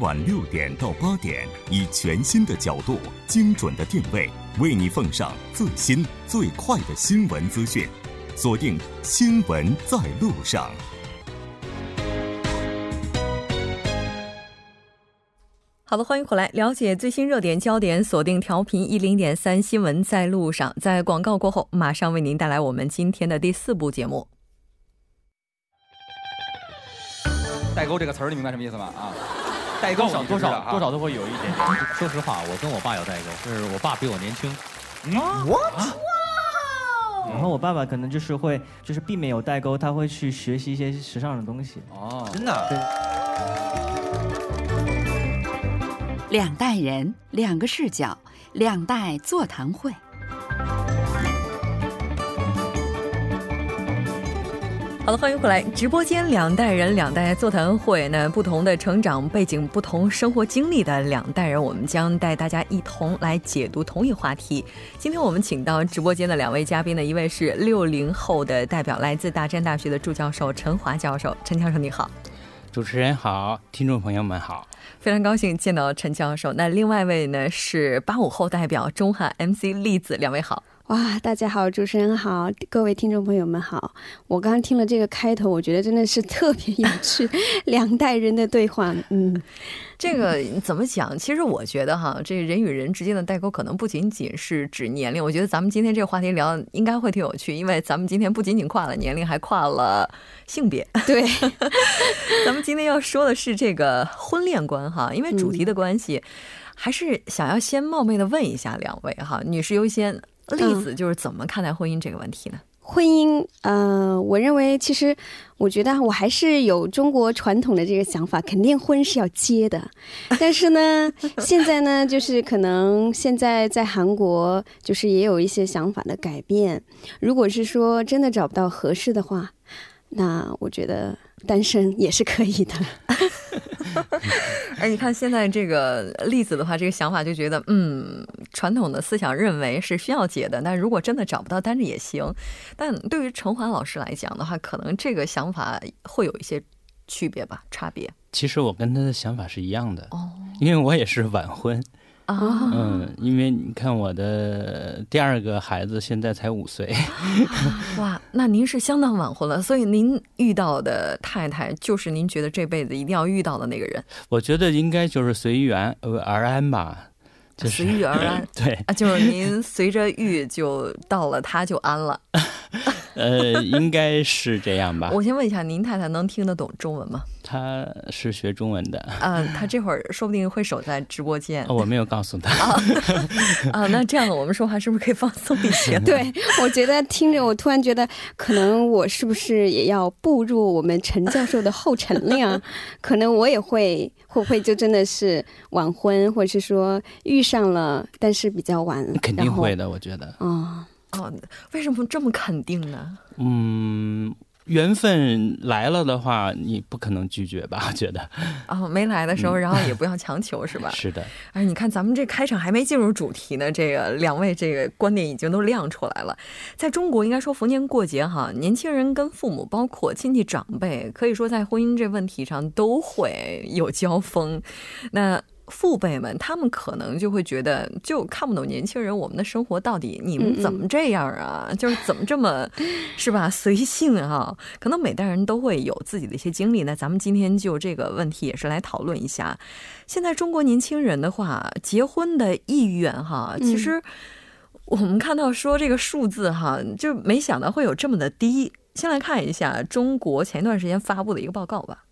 每晚六点到八点，以全新的角度、精准的定位，为你奉上最新最快的新闻资讯。锁定《新闻在路上》。好的，欢迎回来，了解最新热点焦点，锁定调频一零点三，新闻在路上。在广告过后，马上为您带来我们今天的第四部节目。代沟这个词儿，你明白什么意思吗？啊，代沟多少多少多少都都会有一点点。说实话，我跟我爸有代沟，就是我爸比我年轻。我然后我爸爸可能就是会，就是避免有代沟，他会去学习一些时尚的东西。哦，真的啊，两代人，两个视角，两代座谈会。好的，欢迎回来，直播间两代人两代座谈会。那不同的成长背景、不同生活经历的两代人，我们将带大家一同来解读同一话题。今天我们请到直播间的两位嘉宾呢，一位是六零后的代表，来自大山大学的助教授陈华教授。陈教授你好，主持人好，听众朋友们好。非常高兴见到陈教授。那另外一位呢是八五后代表中汉 MC 栗子，两位好。哇，大家好，主持人好，各位听众朋友们好。我刚刚听了这个开头，我觉得真的是特别有趣，两代人的对话，嗯，这个怎么讲？其实我觉得哈，这人与人之间的代沟可能不仅仅是指年龄。我觉得咱们今天这个话题聊应该会挺有趣，因为咱们今天不仅仅跨了年龄，还跨了性别。对，咱们今天要说的是这个婚恋观哈，因为主题的关系，还是想要先冒昧的问一下两位哈，女士优先，栗子就是怎么看待婚姻这个问题呢？婚姻，呃，我认为其实，我觉得我还是有中国传统的这个想法，肯定婚是要结的。但是呢，现在呢，就是可能现在在韩国，就是也有一些想法的改变。如果是说真的找不到合适的话，那我觉得单身也是可以的。而 你看现在这个例子的话，这个想法就觉得，嗯，传统的思想认为是需要解的，但如果真的找不到单着也行。但对于陈华老师来讲的话，可能这个想法会有一些区别吧，差别。其实我跟他的想法是一样的，哦因为我也是晚婚。啊，嗯，因为你看我的第二个孩子现在才五岁，哇，那您是相当晚婚了，所以您遇到的太太就是您觉得这辈子一定要遇到的那个人，我觉得应该就是随缘而安吧，就是随遇而安。对，啊，就是您随着遇就到了，他就安了。呃，应该是这样吧。我先问一下，您太太能听得懂中文吗？她是学中文的，啊，她这会儿说不定会守在直播间。哦我没有告诉她。啊，那这样我们说话是不是可以放松一些？对，我觉得听着，我突然觉得，可能我是不是也要步入我们陈教授的后尘了呀？可能我也会，会不会就真的是晚婚，或者是说遇上了，但是比较晚，肯定会的，我觉得。哦，哦，为什么这么肯定呢？嗯，缘分来了的话，你不可能拒绝吧？我觉得哦，没来的时候，然后也不要强求，是吧？是的。哎，你看咱们这开场还没进入主题呢，这个两位这个观点已经都亮出来了。在中国，应该说逢年过节哈，年轻人跟父母，包括亲戚长辈，可以说在婚姻这问题上都会有交锋。那父辈们，他们可能就会觉得，就看不懂年轻人我们的生活到底你们怎么这样啊？就是怎么这么 是吧随性啊？可能每代人都会有自己的一些经历。那咱们今天就这个问题也是来讨论一下。现在中国年轻人的话，结婚的意愿哈，其实我们看到说这个数字哈，就没想到会有这么的低。先来看一下中国前一段时间发布的一个报告吧。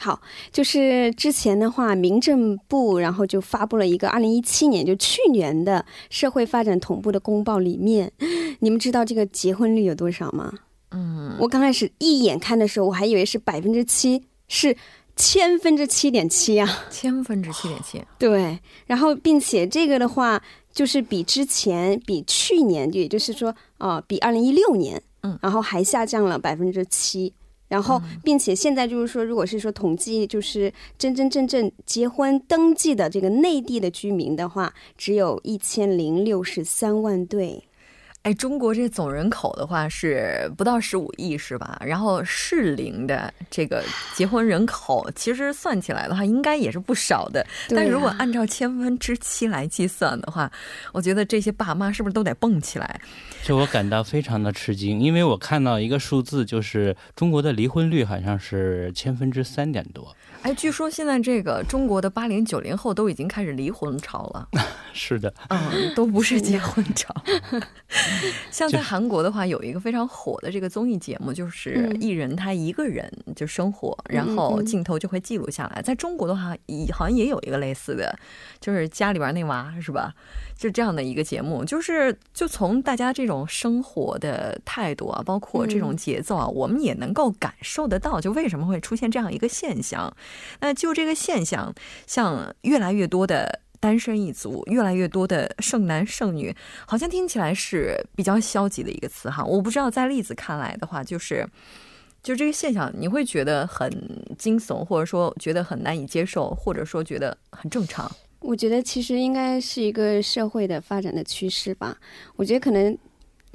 好，就是之前的话，民政部然后就发布了一个二零一七年，就去年的社会发展同步的公报里面，你们知道这个结婚率有多少吗？嗯，我刚开始一眼看的时候，我还以为是百分之七，是千分之七点七啊。千分之七点七。对，然后并且这个的话，就是比之前，比去年，也就是说，啊、比二零一六年，嗯，然后还下降了百分之七。然后，并且现在就是说，如果是说统计，就是真真正正结婚登记的这个内地的居民的话，只有一千零六十三万对。哎，中国这总人口的话是不到十五亿是吧？然后适龄的这个结婚人口，其实算起来的话，应该也是不少的。但如果按照千分之七来计算的话，我觉得这些爸妈是不是都得蹦起来？这我感到非常的吃惊，因为我看到一个数字，就是中国的离婚率好像是千分之三点多。哎，据说现在这个中国的八零九零后都已经开始离婚潮了。是的，嗯，都不是结婚潮。像在韩国的话，有一个非常火的这个综艺节目，就是嗯艺人他一个人就生活，然后镜头就会记录下来。在中国的话，也好像也有一个类似的，就是家里边那娃是吧？就这样的一个节目，就是就从大家这种生活的态度啊，包括这种嗯节奏啊，我们也能够感受得到，就为什么会出现这样一个现象。那就这个现象，像越来越多的单身一族，越来越多的剩男剩女，好像听起来是比较消极的一个词哈。我不知道在栗子看来的话，就是。就这个现象，你会觉得很惊悚，或者说觉得很难以接受，或者说觉得很正常。我觉得其实应该是一个社会的发展的趋势吧。我觉得可能，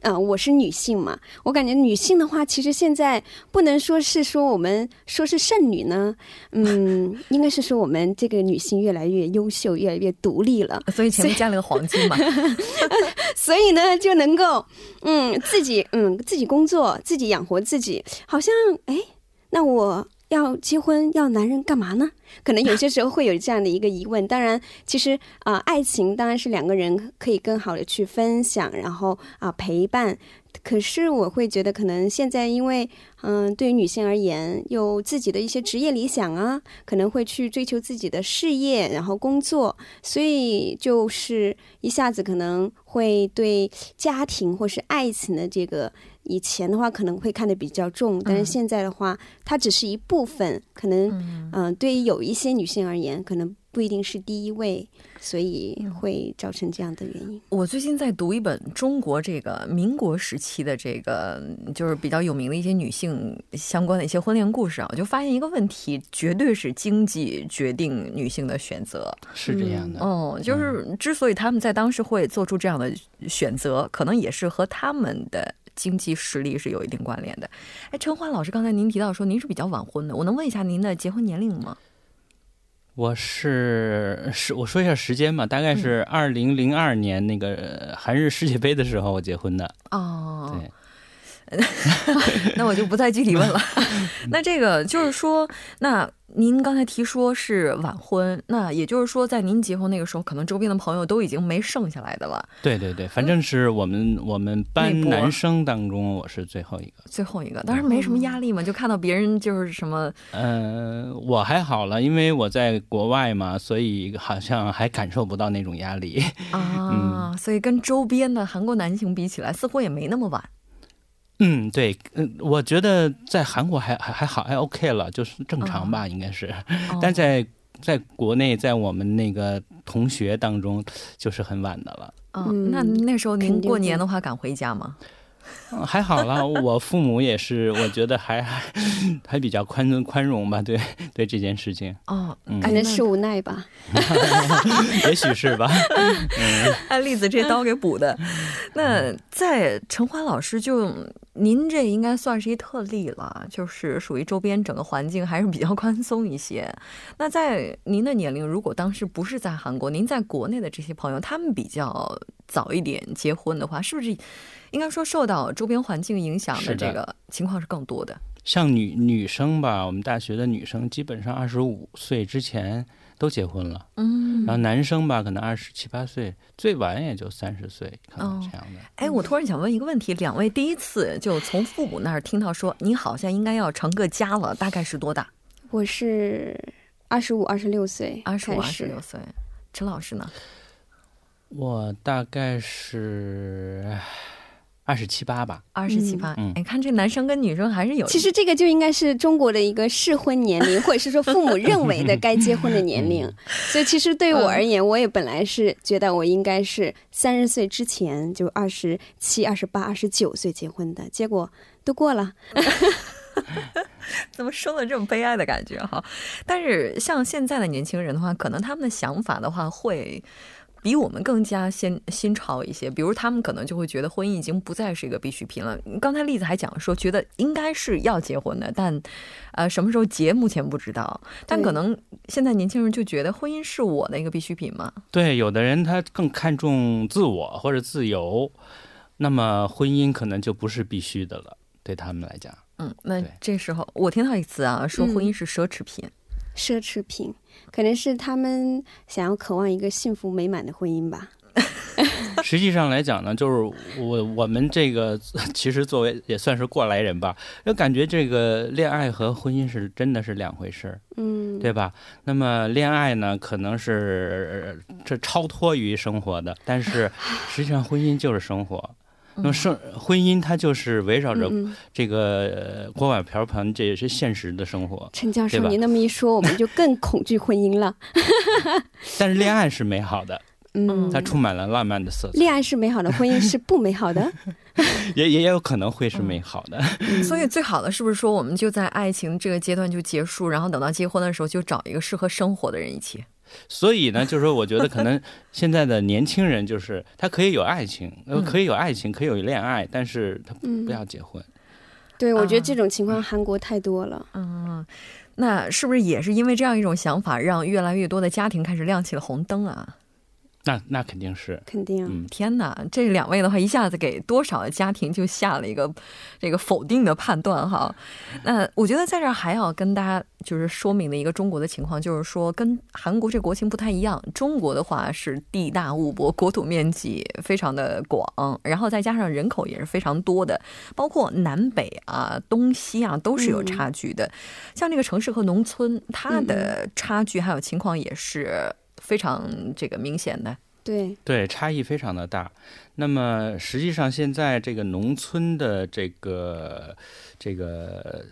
呃，我是女性嘛，我感觉女性的话，其实现在不能说是说我们说是剩女呢，嗯，应该是说我们这个女性越来越优秀，越来越独立了。所以前面加了个黄金嘛。所以呢，就能够嗯自己嗯自己工作，自己养活自己，好像哎，那我要结婚要男人干嘛呢？可能有些时候会有这样的一个疑问。当然，其实啊、爱情当然是两个人可以更好的去分享，然后啊、陪伴。可是我会觉得，可能现在因为嗯，对于女性而言，有自己的一些职业理想啊，可能会去追求自己的事业，然后工作，所以就是一下子可能会对家庭或是爱情的这个，以前的话可能会看得比较重，但是现在的话，它只是一部分，可能嗯、呃对于有一些女性而言，可能不一定是第一位，所以会造成这样的原因。我最近在读一本中国这个民国时期的这个，就是比较有名的一些女性相关的一些婚恋故事啊，我就发现一个问题，绝对是经济决定女性的选择。是这样的。哦，就是之所以他们在当时会做出这样的选择，可能也是和他们的。经济实力是有一定关联的。哎，陈欢老师，刚才您提到说您是比较晚婚的，我能问一下您的结婚年龄吗？我是是我说一下时间吧，大概是二零零二年那个呃韩日世界杯的时候我结婚的。哦，对，那我就不再具体问了。那这个就是说，那您刚才提说是晚婚，那也就是说，在您结婚那个时候，可能周边的朋友都已经没剩下来的了，对对对，反正是我们我们班男生当中我是最后一个。最后一个，当然没什么压力嘛，就看到别人就是什么，嗯、我还好了，因为我在国外嘛，所以好像还感受不到那种压力。啊，所以跟周边的韩国男性比起来，似乎也没那么晚。嗯，对，嗯，我觉得在韩国还还还好，还 OK 了，就是正常吧，应该是。哦 但在在国内，在我们那个同学当中，就是很晚的了。嗯，嗯那那时候您过年的话敢回家吗？嗯还好啦，我父母也是，我觉得还还还比较宽宽容吧，对对这件事情，哦，可能是无奈吧。也许是吧。按栗子这刀给补的。那在陈欢老师就您这应该算是一特例了，就是属于周边整个环境还是比较宽松一些。那在您的年龄，如果当时不是在韩国，您在国内的这些朋友，他们比较早一点结婚的话，是不是应该说受到周边环境影响的这个情况是更多的？像女女生吧，我们大学的女生基本上二十五岁之前都结婚了，嗯然后男生吧，可能二十七八岁，最晚也就三十岁，可能这样的。哎，我突然想问一个问题：两位第一次就从父母那儿听到说你好像应该要成个家了，大概是多大？我是二十五、二十六岁二十五、二十六岁。陈老师呢？我大概是二十七八吧。二十七八。嗯哎，看这男生跟女生还是有。其实这个就应该是中国的一个适婚年龄，或者是说父母认为的该结婚的年龄。所以其实对于我而言，我也本来是觉得我应该是三十岁之前，就二十七、二十八、二十九岁结婚的，结果都过了。怎么说的这么悲哀的感觉哈？但是像现在的年轻人的话，可能他们的想法的话会比我们更加先新潮一些。比如他们可能就会觉得婚姻已经不再是一个必需品了。刚才例子还讲说，觉得应该是要结婚的，但呃什么时候结目前不知道。但可能现在年轻人就觉得婚姻是我的一个必需品嘛？对，有的人他更看重自我或者自由，那么婚姻可能就不是必须的了，对他们来讲。嗯，那这时候我听到一次啊，说婚姻是奢侈品。奢侈品，可能是他们想要渴望一个幸福美满的婚姻吧。实际上来讲呢，就是我我们这个 其实作为也算是过来人吧，就感觉这个恋爱和婚姻是真的是两回事儿，嗯，对吧？那么恋爱呢，可能是这超脱于生活的，但是实际上婚姻就是生活。那么生婚姻它就是围绕着这个锅碗瓢盆，这也是现实的生活。陈教授，您那么一说，我们就更恐惧婚姻了。但是恋爱是美好的，嗯，它充满了浪漫的色彩。恋爱是美好的，婚姻是不美好的，也也有可能会是美好的。所以最好的是不是说，我们就在爱情这个阶段就结束，然后等到结婚的时候，就找一个适合生活的人一起。所以呢，就是说，我觉得可能现在的年轻人就是他可以有爱情，呃，可以有爱情，可以有恋爱，但是他不要结婚。对，我觉得这种情况韩国太多了。嗯，那是不是也是因为这样一种想法，让越来越多的家庭开始亮起了红灯啊？那那肯定是，肯定。嗯，天哪，这两位的话，一下子给多少的家庭就下了一个这个否定的判断哈。那我觉得在这儿还要跟大家就是说明的一个中国的情况，就是说跟韩国这国情不太一样。中国的话是地大物博，国土面积非常的广，然后再加上人口也是非常多的，包括南北啊、东西啊都是有差距的。像这个城市和农村，它的差距还有情况也是。非常这个明显的，对对，差异非常的大。那么实际上现在这个农村的这个这个，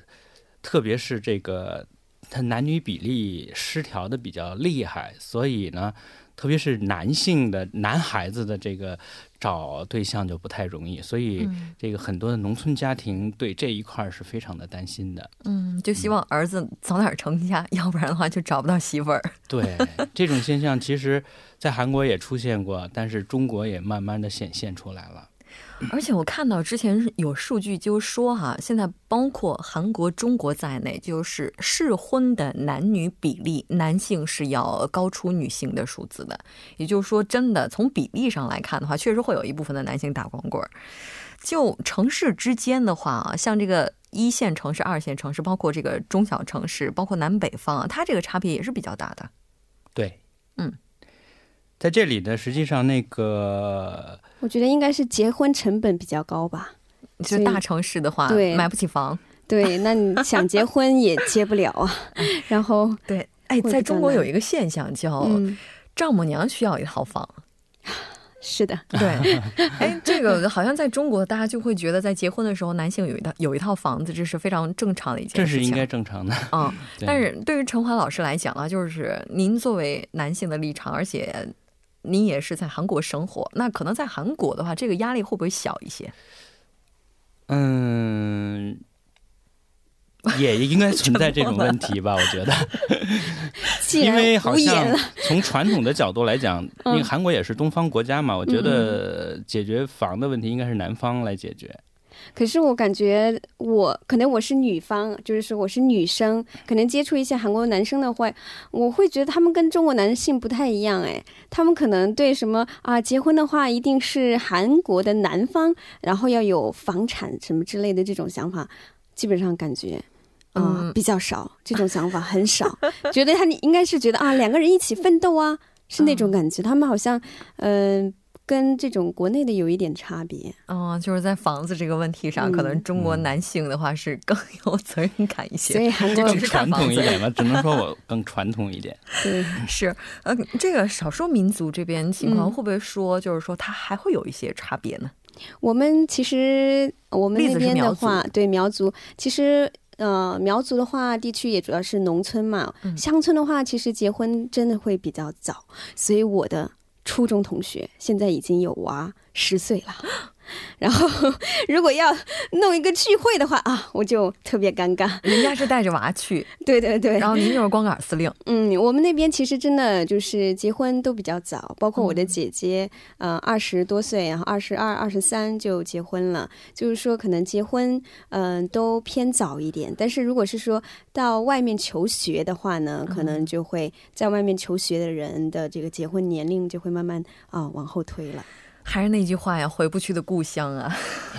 特别是这个它男女比例失调的比较厉害，所以呢。特别是男性的男孩子的这个找对象就不太容易，所以这个很多的农村家庭对这一块是非常的担心的。嗯，就希望儿子早点成家，要不然的话就找不到媳妇儿。对，这种现象其实在韩国也出现过，但是中国也慢慢的显现出来了。而且我看到之前有数据，就说哈，现在包括韩国、中国在内，就是适婚的男女比例，男性是要高出女性的数字的。也就是说，真的从比例上来看的话，确实会有一部分的男性打光棍儿。就城市之间的话啊，像这个一线城市、二线城市，包括这个中小城市，包括南北方啊，它这个差别也是比较大的。对，嗯。在这里呢，实际上那个，我觉得应该是结婚成本比较高吧。就大城市的话，对，买不起房，对，那你想结婚也结不了啊。然后，对，哎，在中国有一个现象叫丈母娘需要一套房。是的，对，哎，这个好像在中国，大家就会觉得在结婚的时候，男性有一套有一套房子，这是非常正常的一件事情，这是应该正常的。嗯，但是对于陈华老师来讲呢，就是您作为男性的立场，而且。你也是在韩国生活，那可能在韩国的话，这个压力会不会小一些？嗯，也应该存在这种问题吧，我觉得。因为好像从传统的角度来讲，因为韩国也是东方国家嘛，我觉得解决房的问题应该是男方来解决。可是我感觉我可能我是女方，就是说我是女生，可能接触一些韩国男生的话，我会觉得他们跟中国男性不太一样哎，他们可能对什么啊结婚的话一定是韩国的男方，然后要有房产什么之类的这种想法，基本上感觉嗯比较少，这种想法很少，觉得他应该是觉得啊两个人一起奋斗啊，是那种感觉，他们好像嗯。跟这种国内的有一点差别，嗯，就是在房子这个问题上，可能中国男性的话是更有责任感一些，所以韩国传统一点吧，只能说我更传统一点。对，是，呃，这个少数民族这边情况会不会说，就是说它还会有一些差别呢？我们其实我们那边的话，对苗族，其实呃，苗族的话，地区也主要是农村嘛，乡村的话，其实结婚真的会比较早，所以我的。初中同学现在已经有娃十岁了，然后 如果要弄一个聚会的话啊，我就特别尴尬。人家是 带着娃去，对对对，然后您就是光杆司令。嗯，我们那边其实真的就是结婚都比较早，包括我的姐姐，呃，二十多岁，然后二十二、二十三就结婚了，就是说可能结婚，嗯，都偏早一点。但是如果是说到外面求学的话呢，可能就会在外面求学的人的这个结婚年龄就会慢慢啊往后推了。还是那句话呀，回不去的故乡啊，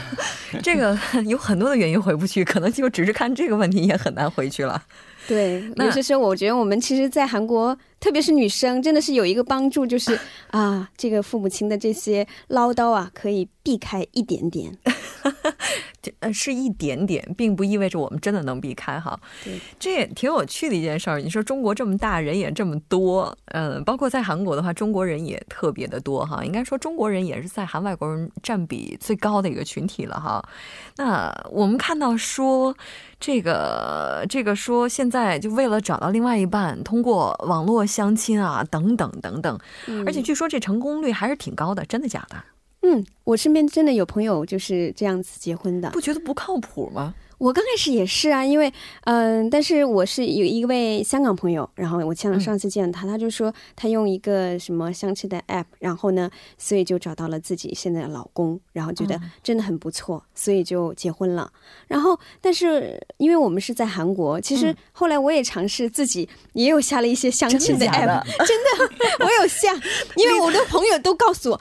这个 有很多的原因回不去，可能就只是看这个问题也很难回去了。对，有些时候我觉得我们其实，在韩国，特别是女生，真的是有一个帮助，就是啊，这个父母亲的这些唠叨啊，可以避开一点点。呃，是一点点，并不意味着我们真的能避开哈。对，这也挺有趣的一件事儿。你说中国这么大，人也这么多，嗯，包括在韩国的话，中国人也特别的多哈。应该说，中国人也是在韩外国人占比最高的一个群体了哈。那我们看到说，这个这个说现在就为了找到另外一半，通过网络相亲啊，等等等等，而且据说这成功率还是挺高的，真的假的？嗯，我身边真的有朋友就是这样子结婚的，不觉得不靠谱吗？我刚开始也是啊，因为嗯，但是我是有一位香港朋友，然后我上上次见他，他就说他用一个什么相亲的 app，然后呢，所以就找到了自己现在的老公，然后觉得真的很不错，所以就结婚了。然后，但是因为我们是在韩国，其实后来我也尝试自己也有下了一些相亲的 app，真的，我有下，因为我的朋友都告诉我，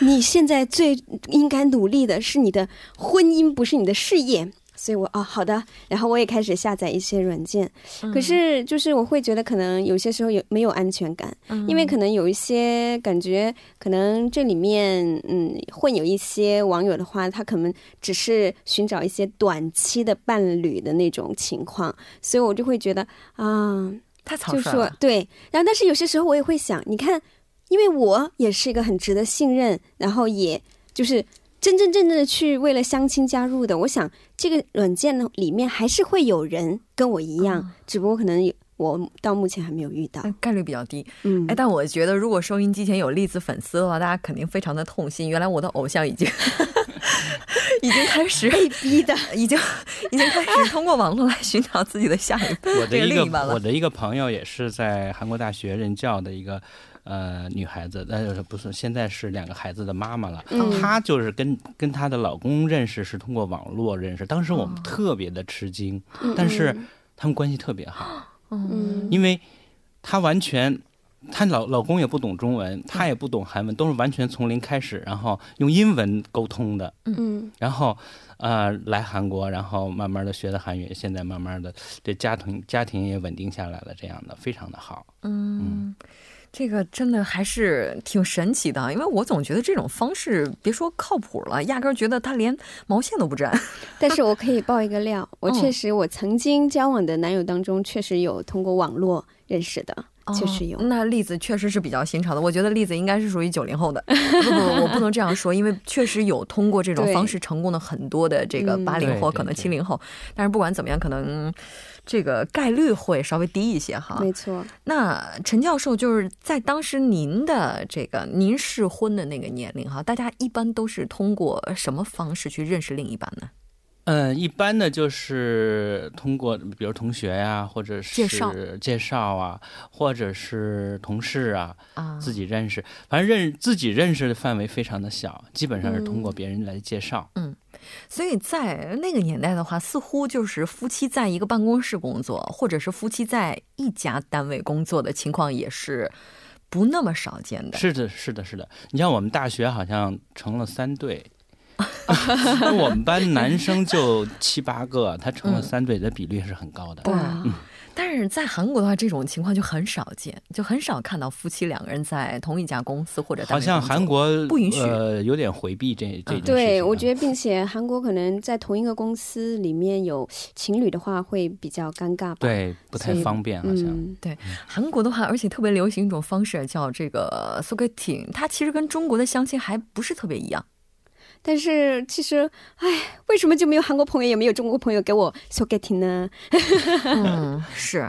你现在最应该努力的是你的婚姻，不是你的事业。所以，我啊，好的，然后我也开始下载一些软件，可是就是我会觉得可能有些时候有没有安全感，因为可能有一些感觉，可能这里面嗯会有一些网友的话，他可能只是寻找一些短期的伴侣的那种情况，所以我就会觉得啊，太草率了。对，然后但是有些时候我也会想，你看，因为我也是一个很值得信任，然后也就是。真真正正的去为了相亲加入的，我想这个软件呢里面还是会有人跟我一样，只不过可能我到目前还没有遇到，概率比较低。嗯，哎，但我觉得如果收音机前有栗子粉丝的话，大家肯定非常的痛心。原来我的偶像已经 已经开始被逼的，已经已经开始通过网络来寻找自己的下一我的一个我的一个朋友也是在韩国大学任教的一个。呃，女孩子，呃，不是，现在是两个孩子的妈妈了。她就是跟跟她的老公认识，是通过网络认识。当时我们特别的吃惊，但是他们关系特别好。嗯，因为她完全，她老老公也不懂中文，她也不懂韩文，都是完全从零开始，然后用英文沟通的。嗯，然后呃来韩国，然后慢慢的学的韩语，现在慢慢的这家庭家庭也稳定下来了，这样的非常的好。嗯。这个真的还是挺神奇的，因为我总觉得这种方式，别说靠谱了，压根儿觉得他连毛线都不沾。但是我可以爆一个料，我确实我曾经交往的男友当中，确实有通过网络认识的，确实有。那例子确实是比较新潮的，我觉得例子应该是属于九零后的。不不，我不能这样说，因为确实有通过这种方式成功的很多的这个八零后，可能七零后。但是不管怎么样，可能。这个概率会稍微低一些哈，没错。那陈教授就是在当时您的这个您适婚的那个年龄哈，大家一般都是通过什么方式去认识另一半呢？嗯，一般的就是通过比如同学呀，或者是介绍介绍啊，或者是同事啊，啊，自己认识，反正认自己认识的范围非常的小，基本上是通过别人来介绍。嗯。所以在那个年代的话，似乎就是夫妻在一个办公室工作，或者是夫妻在一家单位工作的情况也是不那么少见的。是的，是的，是的。你像我们大学好像成了三对，我们班男生就七八个，他成了三对的比例是很高的。嗯。但是在韩国的话，这种情况就很少见，就很少看到夫妻两个人在同一家公司或者好像韩国不允许，呃，有点回避这这对，我觉得，并且韩国可能在同一个公司里面有情侣的话，会比较尴尬吧？对，不太方便，好像。对，韩国的话，而且特别流行一种方式叫这个 sogeting，它其实跟中国的相亲还不是特别一样。但是其实，哎，为什么就没有韩国朋友，也没有中国朋友给我 so getting 呢？嗯，是。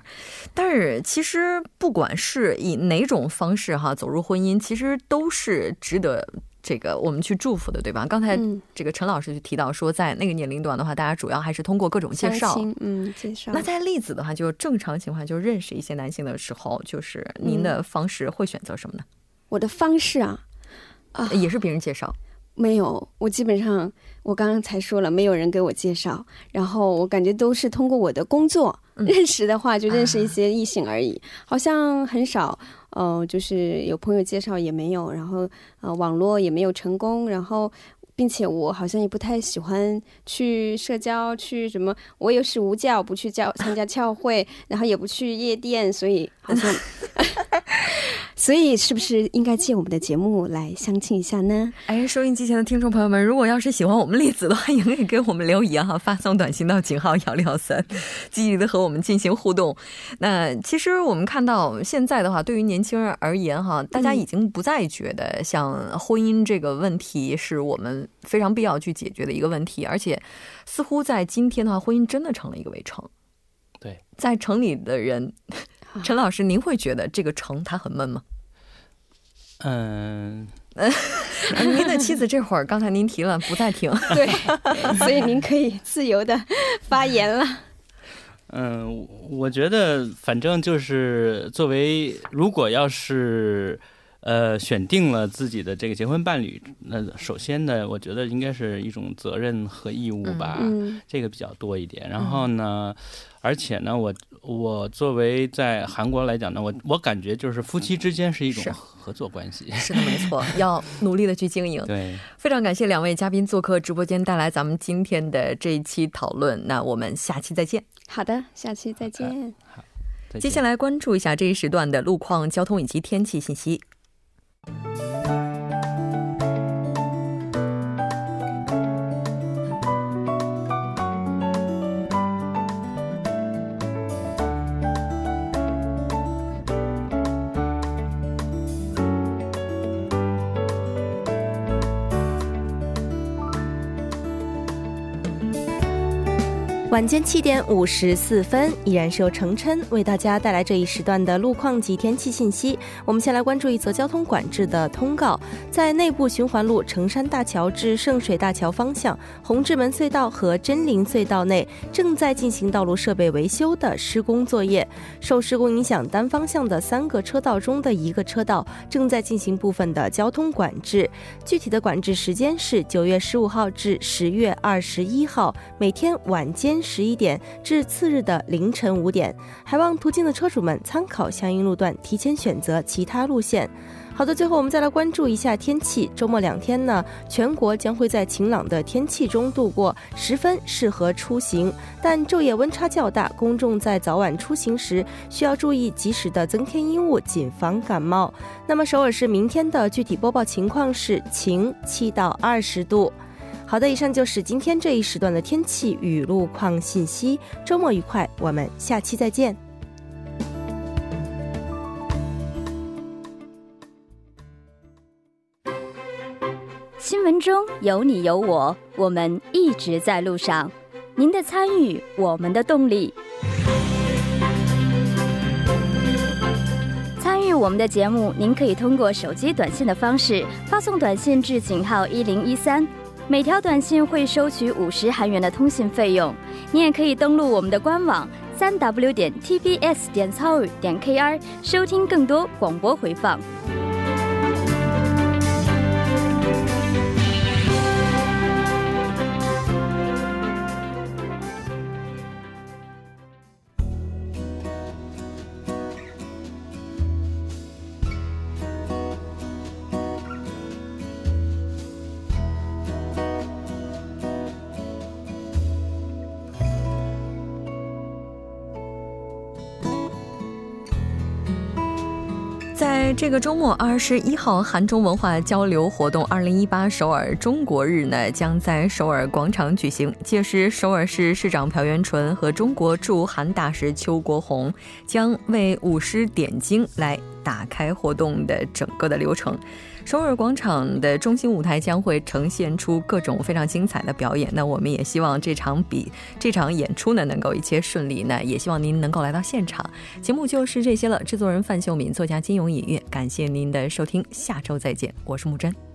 但是其实不管是以哪种方式哈走入婚姻，其实都是值得这个我们去祝福的，对吧？刚才嗯，这个陈老师就提到说，在那个年龄段的话，大家主要还是通过各种介绍。嗯，介绍。那在例子的话，就正常情况，就认识一些男性的时候，就是您的方式会选择什么呢？我的方式啊，啊，也是别人介绍。没有，我基本上我刚刚才说了，没有人给我介绍，然后我感觉都是通过我的工作、嗯认识的话，就认识一些异性而已，好像很少，呃，就是有朋友介绍也没有，然后呃，网络也没有成功，然后。并且我好像也不太喜欢去社交，去什么？我又是无教，不去教参加教会，然后也不去夜店，所以好像，所以是不是应该借我们的节目来相亲一下呢？哎，收音机前的听众朋友们，如果要是喜欢我们栗子的话，也可以给我们留言哈，发送短信到井号幺六幺三，积极的和我们进行互动。那其实我们看到现在的话，对于年轻人而言哈，大家已经不再觉得像婚姻这个问题是我们非常必要去解决的一个问题，而且似乎在今天的话，婚姻真的成了一个围城。对，在城里的人，陈老师，您会觉得这个城它很闷吗？嗯，呃 您的妻子这会儿刚才您提了不再听，对，所以您可以自由的发言了。嗯，我觉得反正就是作为，如果要是呃选定了自己的这个结婚伴侣，那首先呢，我觉得应该是一种责任和义务吧，嗯这个比较多一点。然后呢，而且呢，我我作为在韩国来讲呢，我我感觉就是夫妻之间是一种合作关系。是的，没错，要努力的去经营。对，非常感谢两位嘉宾做客直播间，带来咱们今天的这一期讨论。那我们下期再见。好的，下期再见。再见接下来关注一下这一时段的路况、交通以及天气信息。Música 晚间七点五十四分，依然是由程琛为大家带来这一时段的路况及天气信息。我们先来关注一则交通管制的通告，在内部循环路成山大桥至圣水大桥方向、红志门隧道和真灵隧道内正在进行道路设备维修的施工作业。受施工影响，单方向的三个车道中的一个车道正在进行部分的交通管制。具体的管制时间是九月十五号至十月二十一号，每天晚间十一点至次日的凌晨五点。还望途经的车主们参考相应路段，提前选择其他路线。好的，最后我们再来关注一下天气。周末两天呢，全国将会在晴朗的天气中度过，十分适合出行。但昼夜温差较大，公众在早晚出行时需要注意及时的增添衣物，谨防感冒。那么首尔市明天的具体播报情况是晴，七到二十度。好的，以上就是今天这一时段的天气与路况信息。周末愉快，我们下期再见。新闻中有你有我，我们一直在路上。您的参与，我们的动力。参与我们的节目，您可以通过手机短信的方式发送短信至井号一零一三，每条短信会收取五十韩元的通信费用。你也可以登录我们的官网三 w 点 tbs 点操语点 kr 收听更多广播回放。这个周末，二十一号韩中文化交流活动二零一八首尔中国日呢，将在首尔广场举行。届时，首尔市市长朴元淳和中国驻韩大使邱国红将为舞狮点睛来打开活动的整个的流程。首尔广场的中心舞台将会呈现出各种非常精彩的表演。那我们也希望这场比这场演出呢能够一切顺利。那也希望您能够来到现场。节目就是这些了。制作人范秀敏，作家金勇、尹月，感谢您的收听，下周再见，我是木真。